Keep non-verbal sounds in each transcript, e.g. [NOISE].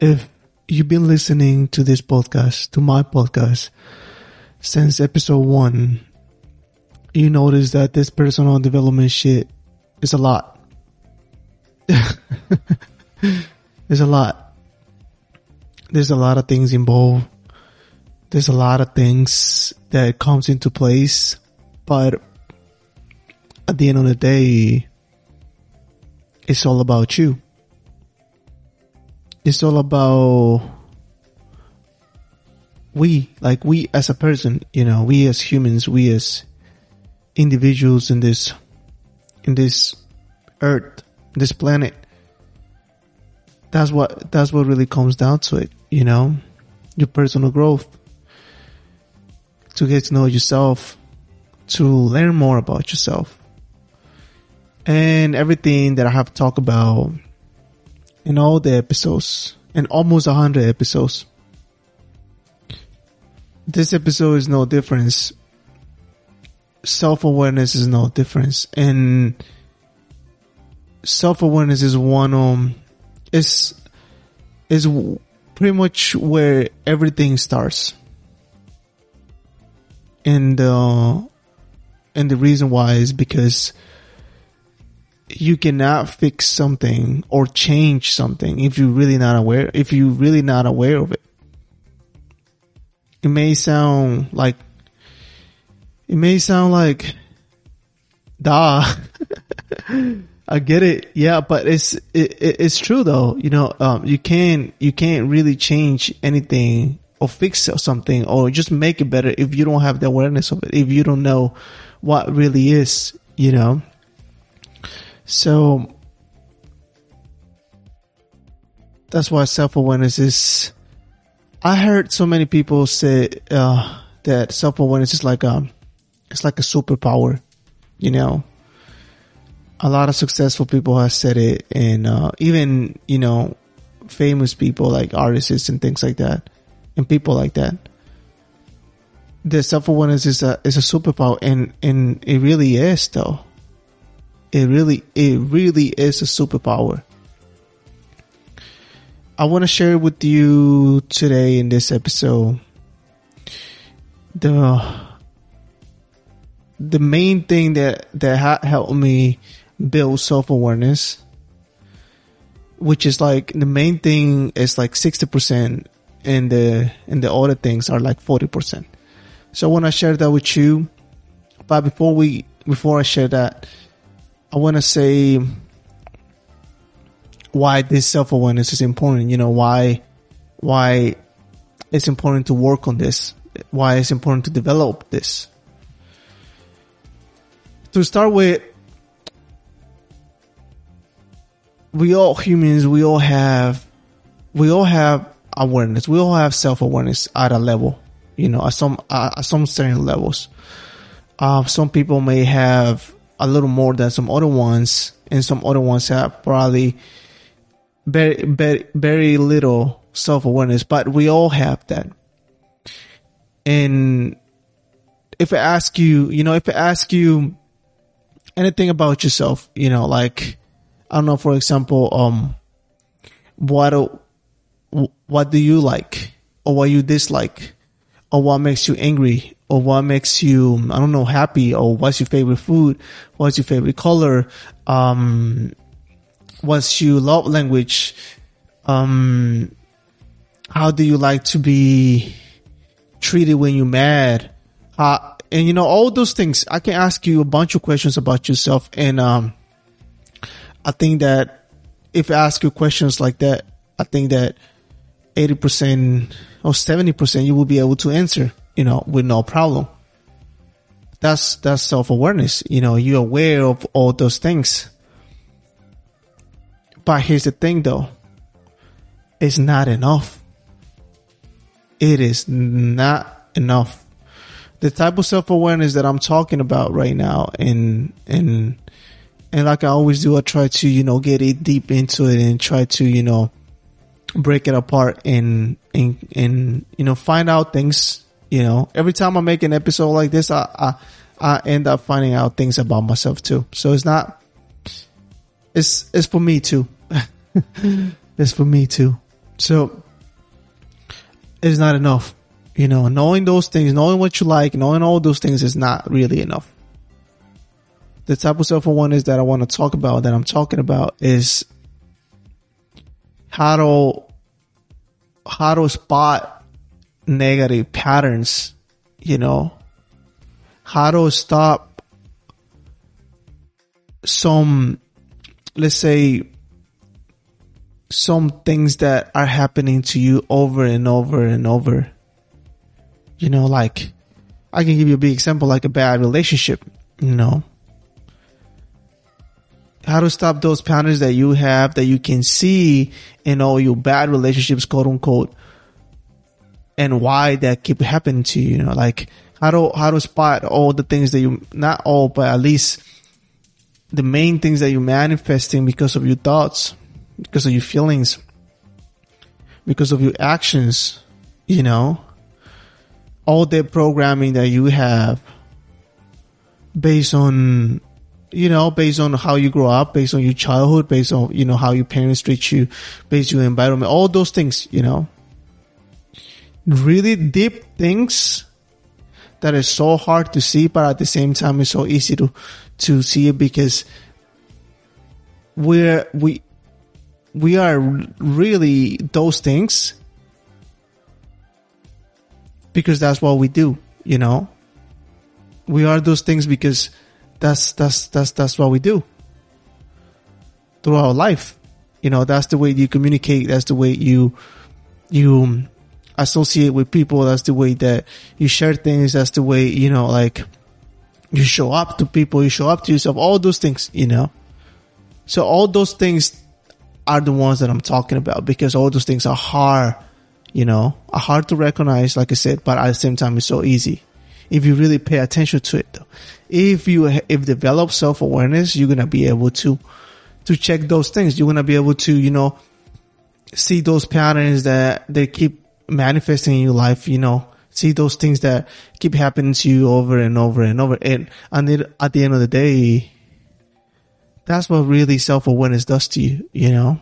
if you've been listening to this podcast, to my podcast, since episode one, you notice that this personal development shit is a lot. [LAUGHS] There's a lot. There's a lot of things involved. There's a lot of things that comes into place, but at the end of the day, it's all about you. It's all about we, like we as a person, you know, we as humans, we as individuals in this, in this earth, this planet. That's what, that's what really comes down to it, you know, your personal growth, to get to know yourself, to learn more about yourself. And everything that I have talked about in all the episodes and almost a hundred episodes. This episode is no difference. Self-awareness is no difference and self-awareness is one, um, is, is pretty much where everything starts. And, uh, and the reason why is because you cannot fix something or change something if you're really not aware, if you're really not aware of it. It may sound like, it may sound like, duh. [LAUGHS] I get it. Yeah, but it's, it, it's true though. You know, um, you can't, you can't really change anything or fix something or just make it better if you don't have the awareness of it, if you don't know what really is, you know. So that's why self awareness is. I heard so many people say uh, that self awareness is like a, it's like a superpower, you know. A lot of successful people have said it, and uh, even you know, famous people like artists and things like that, and people like that. The self awareness is a is a superpower, and and it really is though it really, it really is a superpower. I want to share with you today in this episode the the main thing that that ha- helped me build self awareness, which is like the main thing is like sixty percent, and the and the other things are like forty percent. So I want to share that with you, but before we before I share that, I want to say why this self awareness is important. You know, why, why it's important to work on this. Why it's important to develop this. To start with, we all humans, we all have, we all have awareness. We all have self awareness at a level, you know, at some, at some certain levels. Uh, some people may have a little more than some other ones, and some other ones have probably very, very, very little self awareness, but we all have that. And if I ask you, you know, if I ask you anything about yourself, you know, like, I don't know, for example, um, what, what do you like? Or what you dislike? Or what makes you angry or what makes you, I don't know, happy or what's your favorite food? What's your favorite color? Um, what's your love language? Um, how do you like to be treated when you're mad? Uh, and you know, all those things, I can ask you a bunch of questions about yourself. And, um, I think that if I ask you questions like that, I think that 80% or 70% you will be able to answer you know, with no problem. That's, that's self-awareness. You know, you're aware of all those things. But here's the thing though. It's not enough. It is not enough. The type of self-awareness that I'm talking about right now and, and, and like I always do, I try to, you know, get it deep into it and try to, you know, break it apart and, and, and, you know, find out things you know, every time I make an episode like this, I, I, I end up finding out things about myself too. So it's not, it's, it's for me too. [LAUGHS] it's for me too. So it's not enough. You know, knowing those things, knowing what you like, knowing all those things is not really enough. The type of self awareness that I want to talk about, that I'm talking about, is how to how to spot negative patterns. You know, how to stop some, let's say, some things that are happening to you over and over and over you know, like I can give you a big example, like a bad relationship, you know. How to stop those patterns that you have that you can see in all your bad relationships, quote unquote, and why that keep happening to you, you know, like how to, how to spot all the things that you, not all, but at least the main things that you're manifesting because of your thoughts, because of your feelings, because of your actions, you know, all the programming that you have based on you know, based on how you grow up, based on your childhood, based on, you know, how your parents treat you, based on your environment, all those things, you know. Really deep things that is so hard to see, but at the same time it's so easy to, to see it because we're, we, we are really those things because that's what we do, you know? We are those things because that's, that's, that's, that's what we do through our life. You know, that's the way you communicate. That's the way you, you associate with people. That's the way that you share things. That's the way, you know, like you show up to people, you show up to yourself, all those things, you know? So all those things are the ones that I'm talking about because all those things are hard you know, are hard to recognize, like I said, but at the same time, it's so easy. If you really pay attention to it, though. If you, if develop self-awareness, you're going to be able to, to check those things. You're going to be able to, you know, see those patterns that they keep manifesting in your life, you know, see those things that keep happening to you over and over and over. And, and at the end of the day, that's what really self-awareness does to you, you know?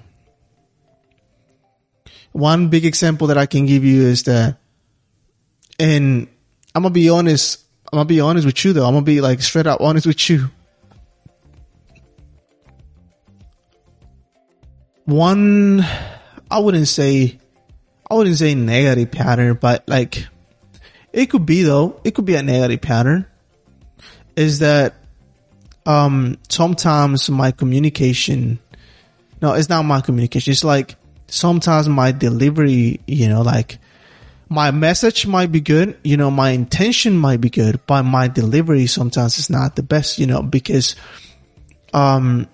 one big example that I can give you is that, and I'm gonna be honest, I'm gonna be honest with you though. I'm gonna be like straight up honest with you. One, I wouldn't say, I wouldn't say negative pattern, but like, it could be though. It could be a negative pattern. Is that, um, sometimes my communication, no, it's not my communication. It's like, sometimes my delivery, you know, like my message might be good, you know, my intention might be good, but my delivery sometimes is not the best, you know, because, um,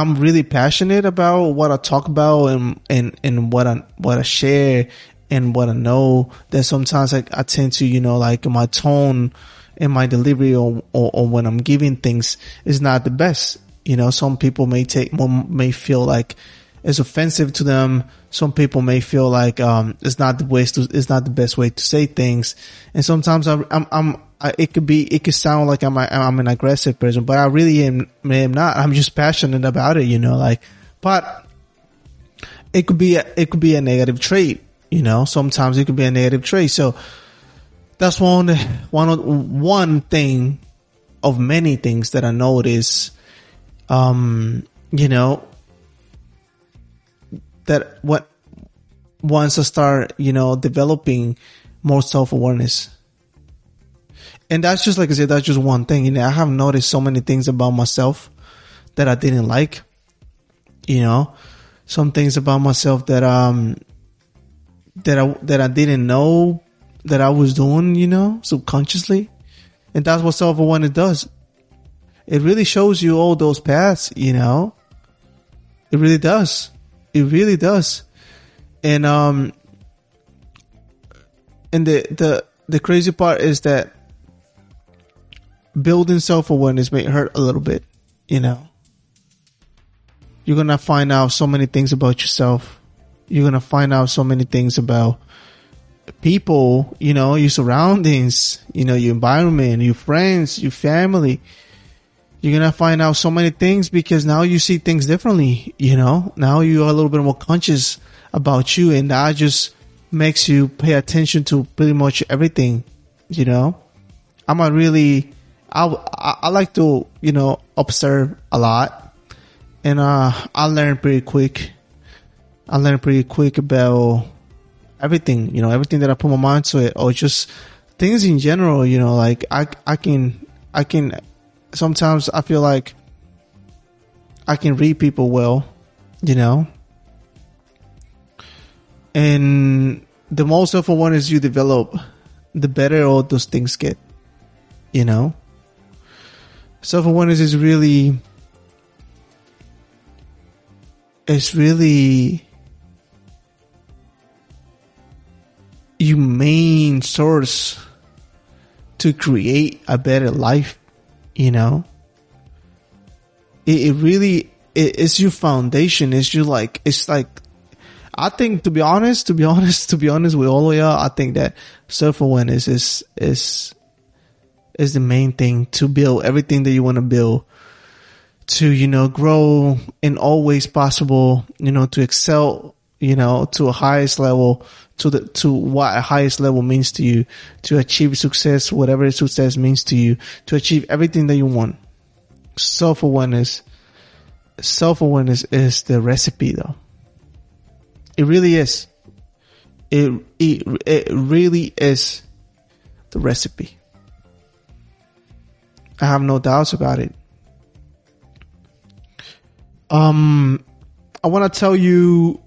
I'm really passionate about what I talk about and, and, and what I, what I share and what I know that sometimes I, I tend to, you know, like my tone and my delivery or, or, or when I'm giving things is not the best. You know, some people may take, may feel like, it's offensive to them. Some people may feel like um, it's not the way to, it's not the best way to say things, and sometimes I'm, I'm, I'm I, it could be it could sound like I'm I'm an aggressive person, but I really am, am not. I'm just passionate about it, you know. Like, but it could be a, it could be a negative trait, you know. Sometimes it could be a negative trait. So that's one one one thing of many things that I notice. Um, you know, that what once I start, you know, developing more self awareness. And that's just like I said, that's just one thing. You know, I have noticed so many things about myself that I didn't like. You know, some things about myself that um that I that I didn't know that I was doing, you know, subconsciously. And that's what self awareness does. It really shows you all those paths, you know. It really does. It really does. And um and the the the crazy part is that building self awareness may hurt a little bit, you know. You're gonna find out so many things about yourself. You're gonna find out so many things about people, you know, your surroundings, you know, your environment, your friends, your family, you're gonna find out so many things because now you see things differently. You know, now you are a little bit more conscious about you. And that just makes you pay attention to pretty much everything, you know? I'm a really, I, I like to, you know, observe a lot. And, uh, I learn pretty quick. I learn pretty quick about everything, you know, everything that I put my mind to it or just things in general, you know, like I, I can, I can, sometimes I feel like I can read people well, you know, and the more self awareness you develop, the better all those things get, you know, self awareness is really, it's really your main source to create a better life, you know? It, it really, it, it's your foundation. It's your like, it's like, I think to be honest, to be [LAUGHS] honest, to be honest with all of y'all, I think that self-awareness is, is, is the main thing to build everything that you want to build to, you know, grow in all ways possible, you know, to excel, you know, to a highest level, to the to what a highest level means to you, to achieve success, whatever success means to you, to achieve everything that you want. Self awareness, self awareness is the recipe, though. It really is. It it it really is the recipe. I have no doubts about it. Um, I want to tell you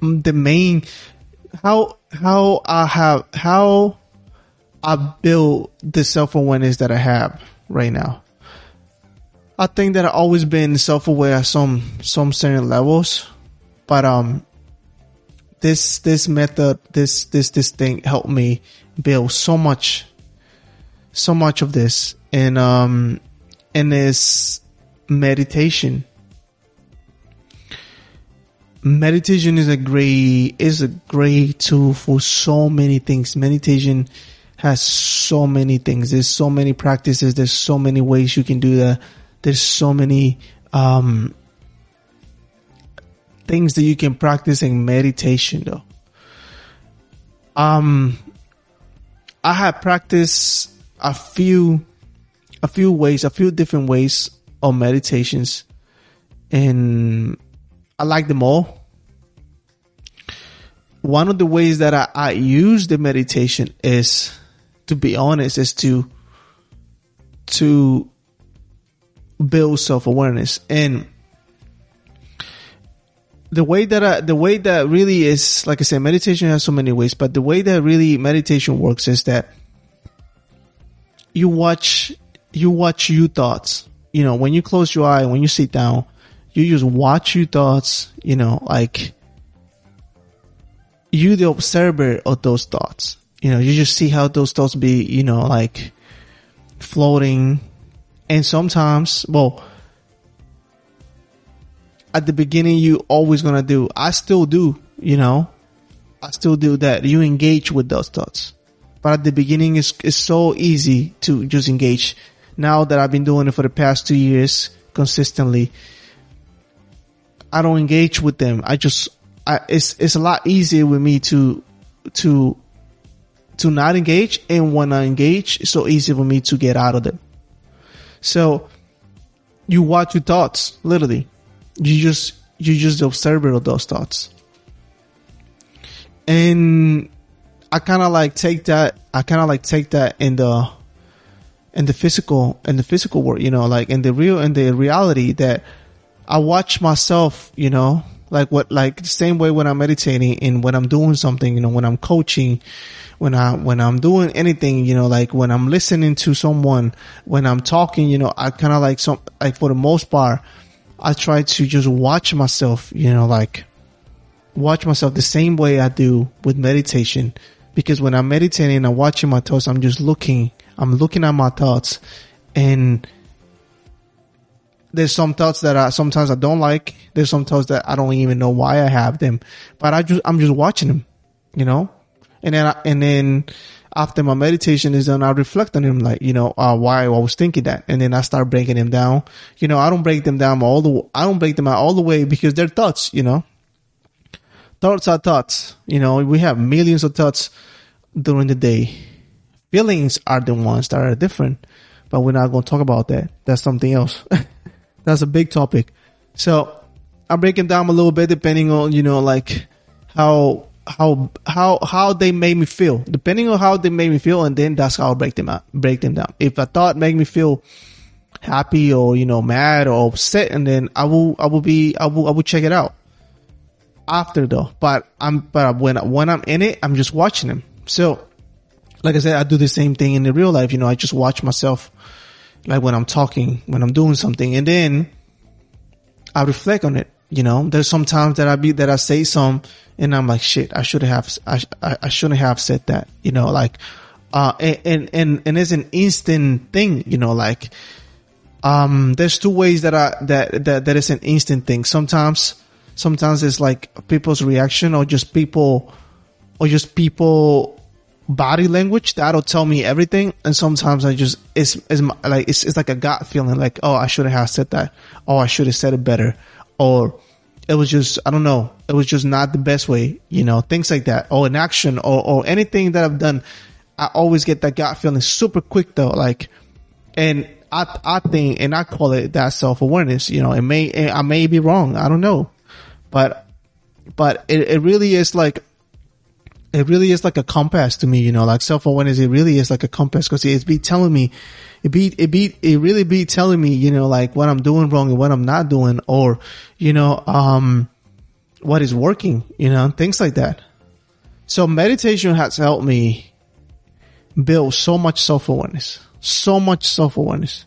the main how how I have how I build the self awareness that I have right now. I think that I've always been self aware at some some certain levels, but um, this this method this this this thing helped me build so much, so much of this, and um, and this meditation meditation is a great is a great tool for so many things. Meditation has so many things. There's so many practices. There's so many ways you can do that. There's so many um, things that you can practice in meditation though. Um, I have practiced a few, a few ways, a few different ways of meditations and I like them all. One of the ways that I, I use the meditation is, to be honest, is to, to build self awareness. And the way that I, the way that really is, like I said, meditation has so many ways, but the way that really meditation works is that you watch, you watch your thoughts. You know, when you close your eye, when you sit down, you just watch your thoughts, you know, like you the observer of those thoughts. You know, you just see how those thoughts be, you know, like floating. And sometimes, well, at the beginning, you always gonna do, I still do, you know, I still do that. You engage with those thoughts. But at the beginning, it's, it's so easy to just engage. Now that I've been doing it for the past two years consistently, I don't engage with them. I just, I, it's, it's a lot easier with me to, to, to not engage. And when I engage, it's so easy for me to get out of them. So you watch your thoughts, literally. You just, you just the observer of those thoughts. And I kind of like take that, I kind of like take that in the, in the physical, in the physical world, you know, like in the real, in the reality that I watch myself, you know, like what, like the same way when I'm meditating and when I'm doing something, you know, when I'm coaching, when I, when I'm doing anything, you know, like when I'm listening to someone, when I'm talking, you know, I kind of like some, like for the most part, I try to just watch myself, you know, like watch myself the same way I do with meditation. Because when I'm meditating and watching my thoughts, I'm just looking, I'm looking at my thoughts and there's some thoughts that I sometimes I don't like. There's some thoughts that I don't even know why I have them, but I just I'm just watching them, you know, and then I, and then after my meditation is done, I reflect on them, like you know uh, why I was thinking that, and then I start breaking them down. You know, I don't break them down all the I don't break them out all the way because they're thoughts, you know. Thoughts are thoughts. You know, we have millions of thoughts during the day. Feelings are the ones that are different, but we're not going to talk about that. That's something else. [LAUGHS] That's a big topic. So I'm breaking down a little bit depending on, you know, like how, how, how, how they made me feel, depending on how they made me feel. And then that's how I break them out, break them down. If a thought make me feel happy or, you know, mad or upset, and then I will, I will be, I will, I will check it out after though. But I'm, but when, when I'm in it, I'm just watching them. So, like I said, I do the same thing in the real life. You know, I just watch myself, like when I'm talking, when I'm doing something, and then I reflect on it. You know, there's some times that I be, that I say some and I'm like, shit, I should have, I, I shouldn't have said that, you know, like, uh, and, and, and it's an instant thing, you know, like, um, there's two ways that I, that, that, that is an instant thing. Sometimes, sometimes it's like people's reaction or just people, or just people body language that'll tell me everything. And sometimes I just, it's, it's like, it's, it's like a gut feeling like, oh, I shouldn't have said that. Oh, I should have said it better or it was just, I don't know, it was just not the best way, you know, things like that, or an action or, or anything that I've done. I always get that gut feeling super quick though, like, and I, I think, and I call it that self awareness, you know, it may, I may be wrong. I don't know, but, but it, it really is like, it really is like a compass to me, you know, like self awareness. It really is like a compass because it's be telling me it be, it be, it really be telling me, you know, like what I'm doing wrong and what I'm not doing or, you know, um, what is working, you know, things like that. So meditation has helped me build so much self-awareness, so much self-awareness.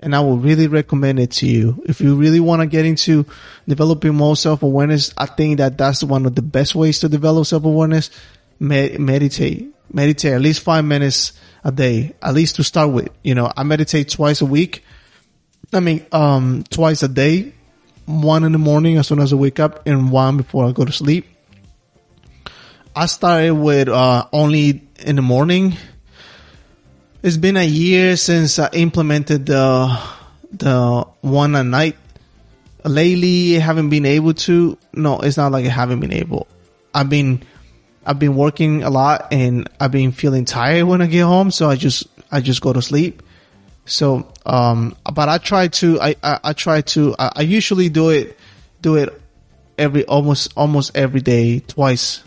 And I would really recommend it to you. If you really want to get into developing more self-awareness, I think that that's one of the best ways to develop self-awareness. Med- meditate, meditate at least five minutes a day, at least to start with. You know, I meditate twice a week. I mean, um, twice a day, one in the morning as soon as I wake up and one before I go to sleep. I started with, uh, only in the morning. It's been a year since I implemented the, the one at night. Lately, I haven't been able to. No, it's not like I haven't been able. I've been I've been working a lot and I've been feeling tired when I get home. So I just, I just go to sleep. So, um, but I try to, I, I, I try to, I, I, usually do it, do it every, almost, almost every day, twice.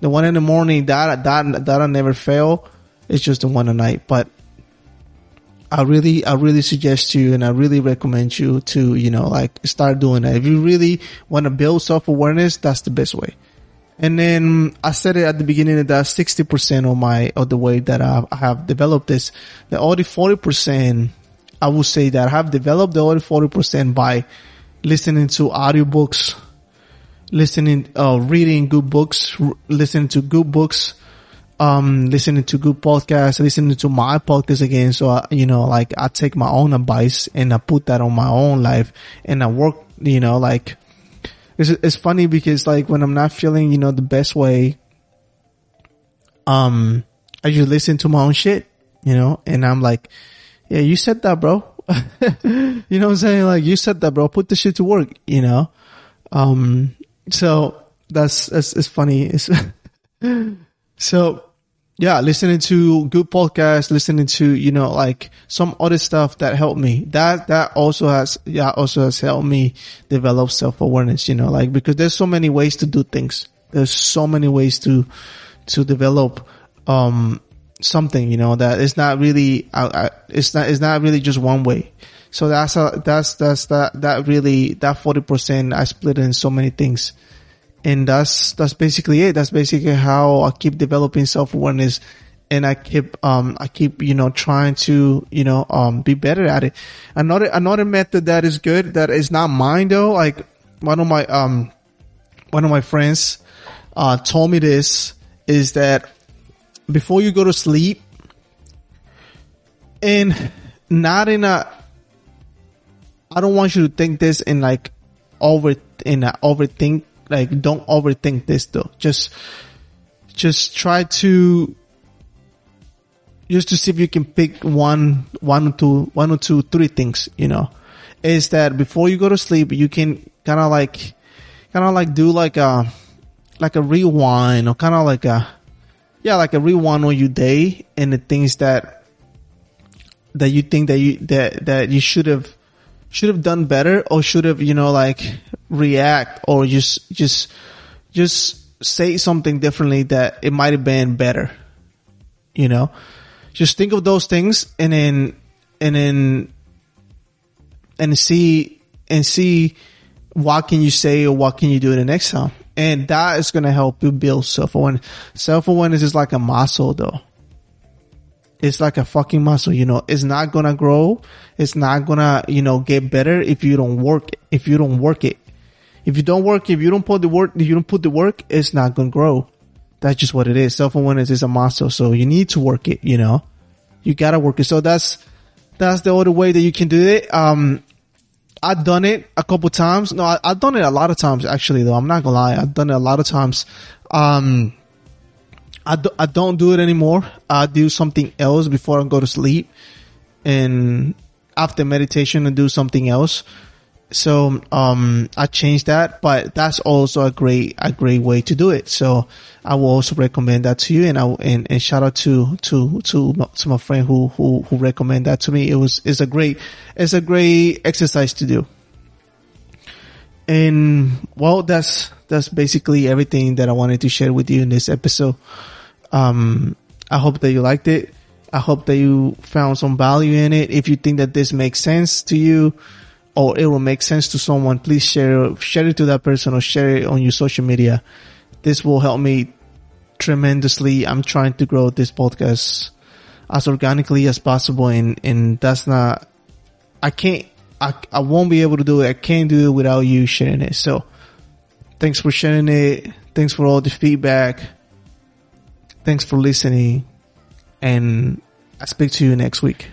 The one in the morning that, that, that I never fail. It's just the one at night, but I really, I really suggest you and I really recommend you to, you know, like start doing that. If you really want to build self awareness, that's the best way. And then I said it at the beginning that 60% of my, of the way that I have developed this, the other 40%, I would say that I have developed the other 40% by listening to audiobooks, listening, uh, reading good books, r- listening to good books, um, listening to good podcasts, listening to my podcast again. So, I, you know, like I take my own advice and I put that on my own life and I work, you know, like, it's, it's funny because like when I'm not feeling, you know, the best way, um, I just listen to my own shit, you know, and I'm like, yeah, you said that, bro. [LAUGHS] you know what I'm saying? Like you said that, bro. Put the shit to work, you know? Um, so that's, that's, it's funny. It's, [LAUGHS] so yeah, listening to good podcasts, listening to, you know, like some other stuff that helped me. That, that also has, yeah, also has helped me develop self-awareness, you know, like, because there's so many ways to do things. There's so many ways to, to develop, um, something, you know, that it's not really, uh it's not, it's not really just one way. So that's a, that's, that's, that, that really, that 40%, I split in so many things and that's that's basically it. That's basically how I keep developing self awareness, and I keep um I keep you know trying to you know um be better at it. Another another method that is good that is not mine though. Like one of my um one of my friends uh told me this is that before you go to sleep, and not in a I don't want you to think this in like over in a overthink like don't overthink this though. Just, just try to, just to see if you can pick one, one or two, one or two, three things, you know, is that before you go to sleep, you can kind of like, kind of like do like a, like a rewind or kind of like a, yeah, like a rewind on your day and the things that, that you think that you, that, that you should have, should have done better or should have, you know, like react or just, just, just say something differently that it might have been better. You know, just think of those things and then, and then, and see, and see what can you say or what can you do the next time. And that is going to help you build self-awareness. Self-awareness is like a muscle though. It's like a fucking muscle, you know, it's not to grow. It's not to, you know, get better if you don't work, if you don't work it. If you don't work, if you don't put the work, if you don't put the work, it's not to grow. That's just what it is. Self-awareness is a muscle. So you need to work it, you know, you gotta work it. So that's, that's the other way that you can do it. Um, I've done it a couple times. No, I, have done it a lot of times actually though. I'm not gonna lie. I've done it a lot of times. Um, I, do, I don't do it anymore. I do something else before I go to sleep and after meditation and do something else. So, um, I changed that, but that's also a great, a great way to do it. So I will also recommend that to you. And I, and, and shout out to, to, to, my, to my friend who, who, who recommended that to me. It was, it's a great, it's a great exercise to do. And well, that's, that's basically everything that I wanted to share with you in this episode. Um, I hope that you liked it. I hope that you found some value in it. If you think that this makes sense to you, or it will make sense to someone, please share, share it to that person or share it on your social media. This will help me tremendously. I'm trying to grow this podcast as organically as possible and, and that's not, I can't, I, I won't be able to do it. I can't do it without you sharing it. So thanks for sharing it. Thanks for all the feedback. Thanks for listening and I speak to you next week.